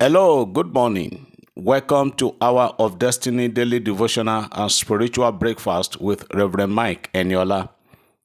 Hello, good morning. Welcome to Hour of Destiny Daily Devotional and Spiritual Breakfast with Reverend Mike Eniola.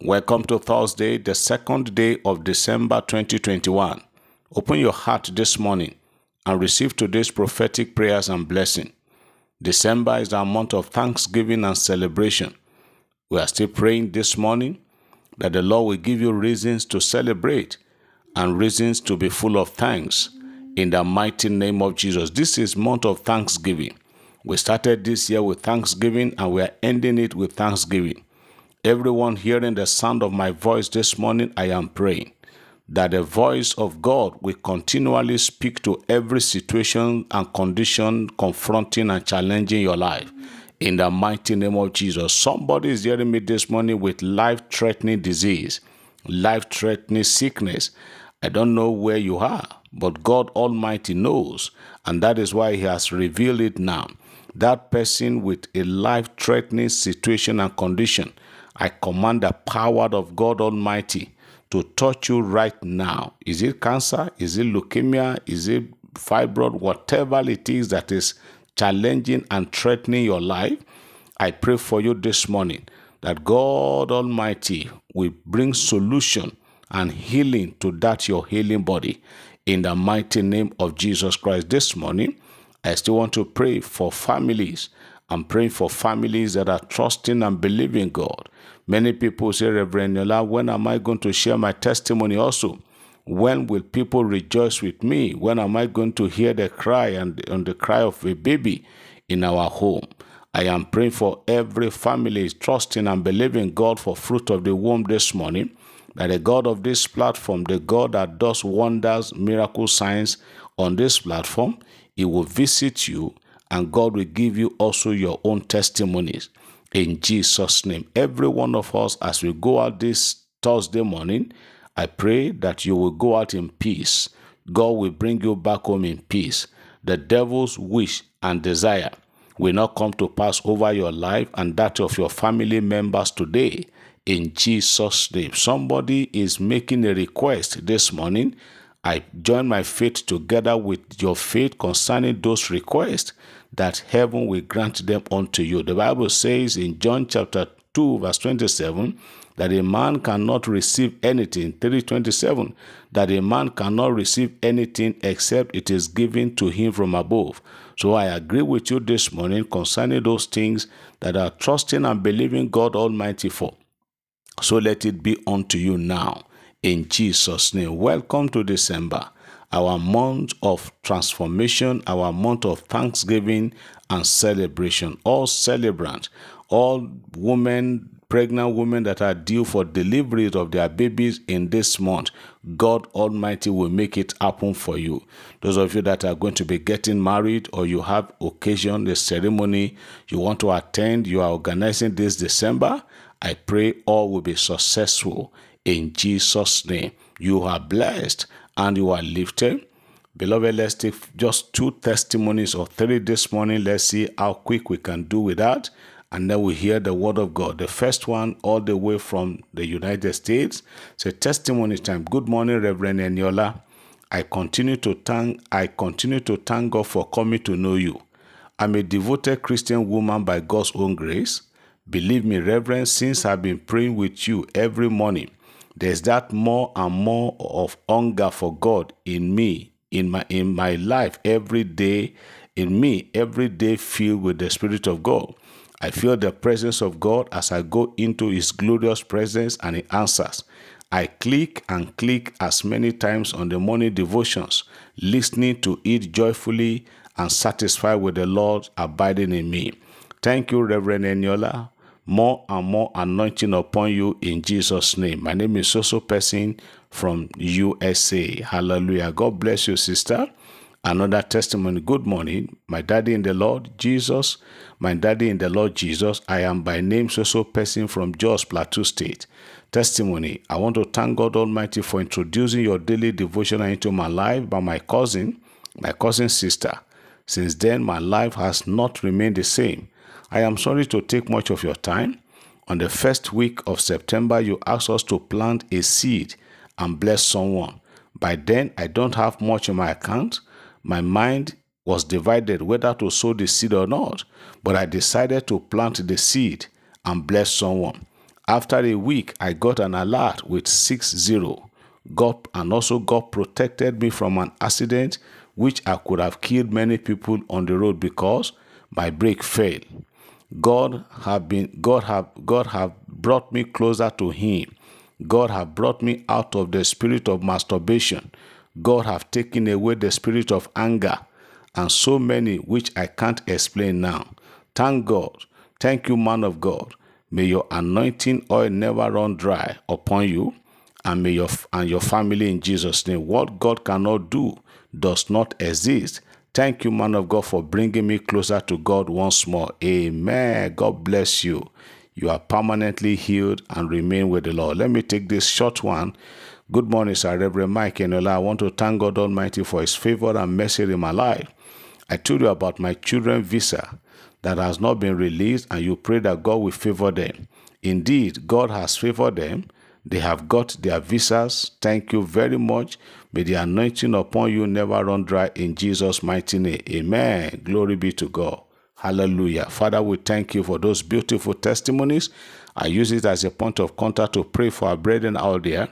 Welcome to Thursday, the second day of December 2021. Open your heart this morning and receive today's prophetic prayers and blessing. December is our month of thanksgiving and celebration. We are still praying this morning that the Lord will give you reasons to celebrate and reasons to be full of thanks in the mighty name of Jesus. This is month of thanksgiving. We started this year with thanksgiving and we are ending it with thanksgiving. Everyone hearing the sound of my voice this morning, I am praying that the voice of God will continually speak to every situation and condition confronting and challenging your life. In the mighty name of Jesus. Somebody is hearing me this morning with life threatening disease, life threatening sickness. I don't know where you are, but God Almighty knows, and that is why He has revealed it now. That person with a life threatening situation and condition, I command the power of God Almighty to touch you right now. Is it cancer? Is it leukemia? Is it fibroid? Whatever it is that is challenging and threatening your life, I pray for you this morning that God Almighty will bring solution and healing to that your healing body in the mighty name of Jesus Christ. This morning, I still want to pray for families. I'm praying for families that are trusting and believing God. Many people say, Reverend Eniola, when am I going to share my testimony also? When will people rejoice with me? When am I going to hear the cry and, and the cry of a baby in our home? I am praying for every family trusting and believing God for fruit of the womb this morning. That the God of this platform, the God that does wonders, miracle signs on this platform, He will visit you and God will give you also your own testimonies in Jesus' name. Every one of us, as we go out this Thursday morning, I pray that you will go out in peace. God will bring you back home in peace. The devil's wish and desire will not come to pass over your life and that of your family members today. In Jesus' name. Somebody is making a request this morning. I join my faith together with your faith concerning those requests that heaven will grant them unto you. The Bible says in John chapter 2, verse 27, that a man cannot receive anything 327 that a man cannot receive anything except it is given to him from above so i agree with you this morning concerning those things that are trusting and believing god almighty for so let it be unto you now. In jesus name. Welcome to december our month of transformation our month of thanksgiving and celebration. All celebrant all women pregnant women that are due for deliveries of their babies in this month, God Almighty will make it happen for you. Those of you that are going to be getting married or you have occasion, the ceremony you want to attend, you are organizing this December, I pray all will be successful in Jesus' name. You are blessed and you are lifted. Beloved, let's take just two testimonies or three this morning. Let's see how quick we can do with that and then we hear the word of God. The first one, all the way from the United States, it's a testimony time. Good morning, Reverend Eniola. I continue to thank I continue to thank God for coming to know you. I'm a devoted Christian woman by God's own grace. Believe me, Reverend, since I've been praying with you every morning, there's that more and more of hunger for God in me, in my in my life every day, in me every day filled with the Spirit of God. I feel the presence of God as I go into His glorious presence and He answers. I click and click as many times on the morning devotions, listening to it joyfully and satisfied with the Lord abiding in me. Thank you, Reverend Eniola. More and more anointing upon you in Jesus' name. My name is Soso Person from USA. Hallelujah. God bless you, sister. Another testimony. Good morning. My daddy in the Lord, Jesus. My daddy in the Lord Jesus. I am by name Soso Person from Jos Plateau State. Testimony. I want to thank God Almighty for introducing your daily devotional into my life by my cousin, my cousin's sister. Since then, my life has not remained the same. I am sorry to take much of your time. On the first week of September, you asked us to plant a seed and bless someone. By then, I don't have much in my account, my mind was divided whether to sow the seed or not, but I decided to plant the seed and bless someone. After a week, I got an alert with 6 0. God and also God protected me from an accident which I could have killed many people on the road because my brake failed. God have been God have God have brought me closer to him. God have brought me out of the spirit of masturbation. God have taken away the spirit of anger and so many which I can't explain now. Thank God. Thank you, man of God. May your anointing oil never run dry upon you and may your and your family in Jesus' name. What God cannot do does not exist. Thank you, man of God, for bringing me closer to God once more. Amen. God bless you. You are permanently healed and remain with the Lord. Let me take this short one. Good morning, Sir Reverend Mike Eniola. I want to thank God Almighty for His favor and mercy in my life. I told you about my children visa that has not been released, and you pray that God will favor them. Indeed, God has favored them. They have got their visas. Thank you very much. May the anointing upon you never run dry in Jesus' mighty name. Amen. Glory be to God. Hallelujah. Father, we thank you for those beautiful testimonies. I use it as a point of contact to pray for our brethren out there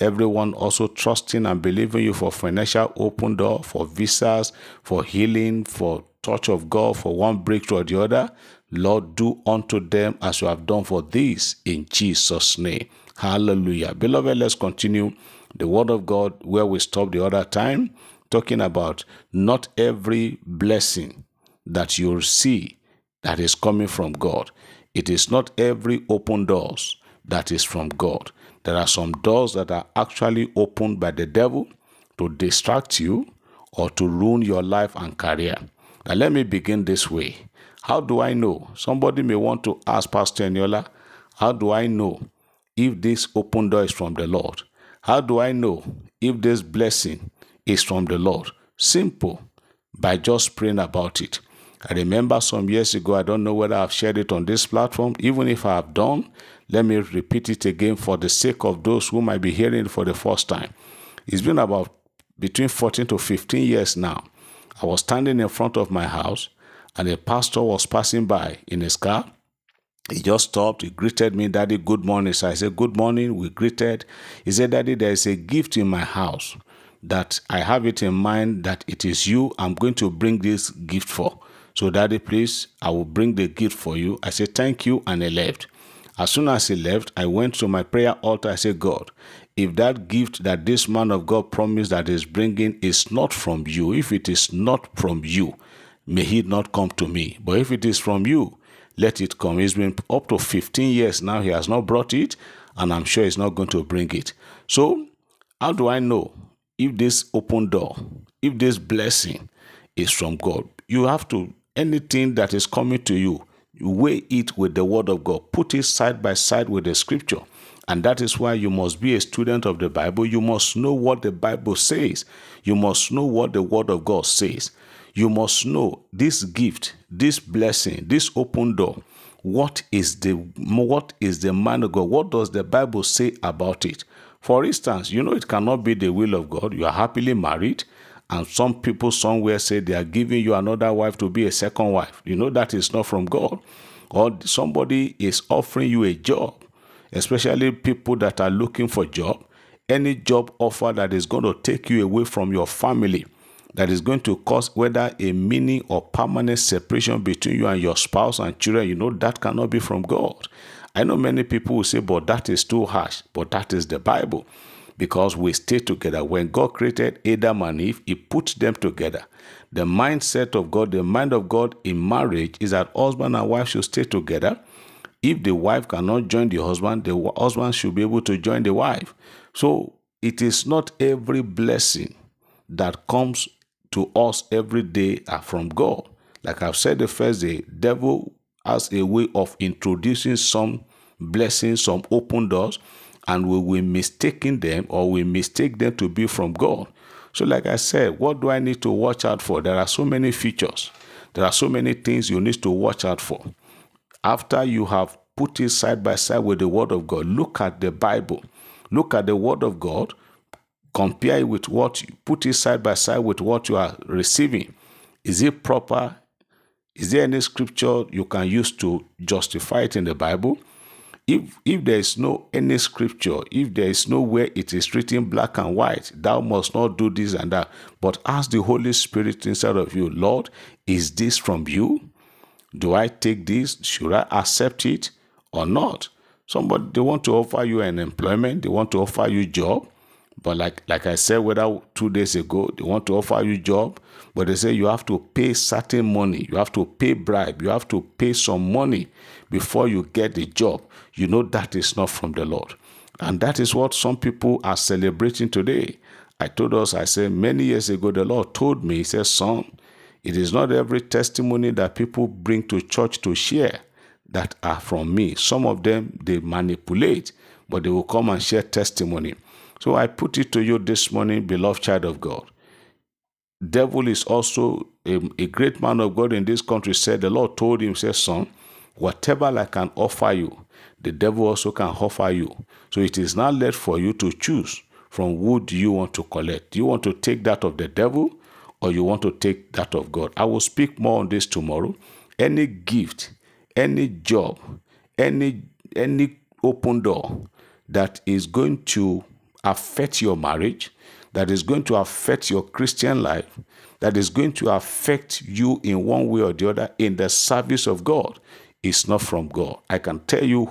everyone also trusting and believing you for financial open door, for visas, for healing, for touch of God, for one breakthrough or the other. Lord, do unto them as you have done for this in Jesus' name. Hallelujah. Beloved, let's continue the word of God where we stopped the other time, talking about not every blessing that you'll see that is coming from God. It is not every open doors that is from God. There are some doors that are actually opened by the devil to distract you or to ruin your life and career. Now, let me begin this way. How do I know? Somebody may want to ask Pastor Eniola, how do I know if this open door is from the Lord? How do I know if this blessing is from the Lord? Simple, by just praying about it. I remember some years ago, I don't know whether I've shared it on this platform. Even if I have done, let me repeat it again for the sake of those who might be hearing it for the first time. It's been about between 14 to 15 years now. I was standing in front of my house and a pastor was passing by in his car. He just stopped. He greeted me, Daddy, good morning. So I said, Good morning. We greeted. He said, Daddy, there is a gift in my house that I have it in mind that it is you I'm going to bring this gift for. So, Daddy, please, I will bring the gift for you. I said, Thank you. And I left. As soon as he left, I went to my prayer altar. I said, God, if that gift that this man of God promised that is bringing is not from you, if it is not from you, may he not come to me. But if it is from you, let it come. It's been up to 15 years now. He has not brought it, and I'm sure he's not going to bring it. So, how do I know if this open door, if this blessing is from God? You have to, anything that is coming to you, weigh it with the Word of God, put it side by side with the Scripture. And that is why you must be a student of the Bible. You must know what the Bible says. You must know what the Word of God says. You must know this gift, this blessing, this open door. What is the what is the man of God? What does the Bible say about it? For instance, you know it cannot be the will of God. You are happily married and some people somewhere say they are giving you another wife to be a second wife. You know that is not from God. Or somebody is offering you a job, especially people that are looking for job. Any job offer that is going to take you away from your family, that is going to cause whether a mini or permanent separation between you and your spouse and children, you know that cannot be from God. I know many people will say, but that is too harsh, but that is the Bible because we stay together. When God created Adam and Eve, He put them together. The mindset of God, the mind of God in marriage is that husband and wife should stay together. If the wife cannot join the husband, the husband should be able to join the wife. So it is not every blessing that comes to us every day are from God. Like I've said the first day, devil has a way of introducing some blessings, some open doors and we will mistaking them or we mistake them to be from God. So, like I said, what do I need to watch out for? There are so many features. There are so many things you need to watch out for. After you have put it side by side with the Word of God, look at the Bible. Look at the Word of God. Compare it with what you put it side by side with what you are receiving. Is it proper? Is there any scripture you can use to justify it in the Bible? If if there is no any scripture, if there is nowhere it is written black and white, thou must not do this and that. But ask the Holy Spirit inside of you, Lord, is this from you? Do I take this? Should I accept it or not? Somebody they want to offer you an employment, they want to offer you job. But like like I said, whether two days ago, they want to offer you job, but they say you have to pay certain money, you have to pay bribe, you have to pay some money before you get the job. You know that is not from the Lord. And that is what some people are celebrating today. I told us, I said many years ago, the Lord told me, He said, Son, it is not every testimony that people bring to church to share that are from me. Some of them they manipulate, but they will come and share testimony. So I put it to you this morning, beloved child of God. Devil is also a, a great man of God in this country. Said the Lord told him, said, Son, whatever I can offer you, the devil also can offer you. So it is now left for you to choose from who do you want to collect. Do you want to take that of the devil or you want to take that of God? I will speak more on this tomorrow. Any gift, any job, any any open door that is going to affect your marriage, that is going to affect your Christian life, that is going to affect you in one way or the other in the service of God is not from God. I can tell you,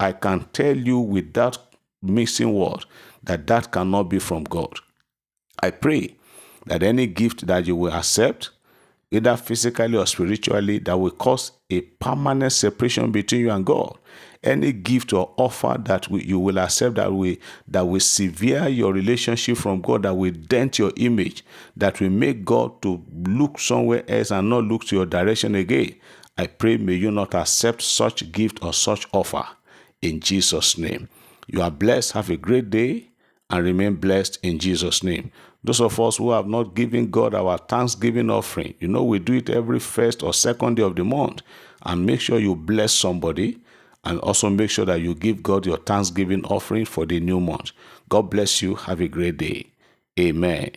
I can tell you without missing word that that cannot be from God. I pray that any gift that you will accept, either physically or spiritually, that will cause a permanent separation between you and God. Any gift or offer that we, you will accept that will that will sever your relationship from God, that will dent your image, that will make God to look somewhere else and not look to your direction again. I pray may you not accept such gift or such offer in Jesus' name. You are blessed. Have a great day and remain blessed in Jesus' name. Those of us who have not given God our thanksgiving offering, you know, we do it every first or second day of the month. And make sure you bless somebody and also make sure that you give God your thanksgiving offering for the new month. God bless you. Have a great day. Amen.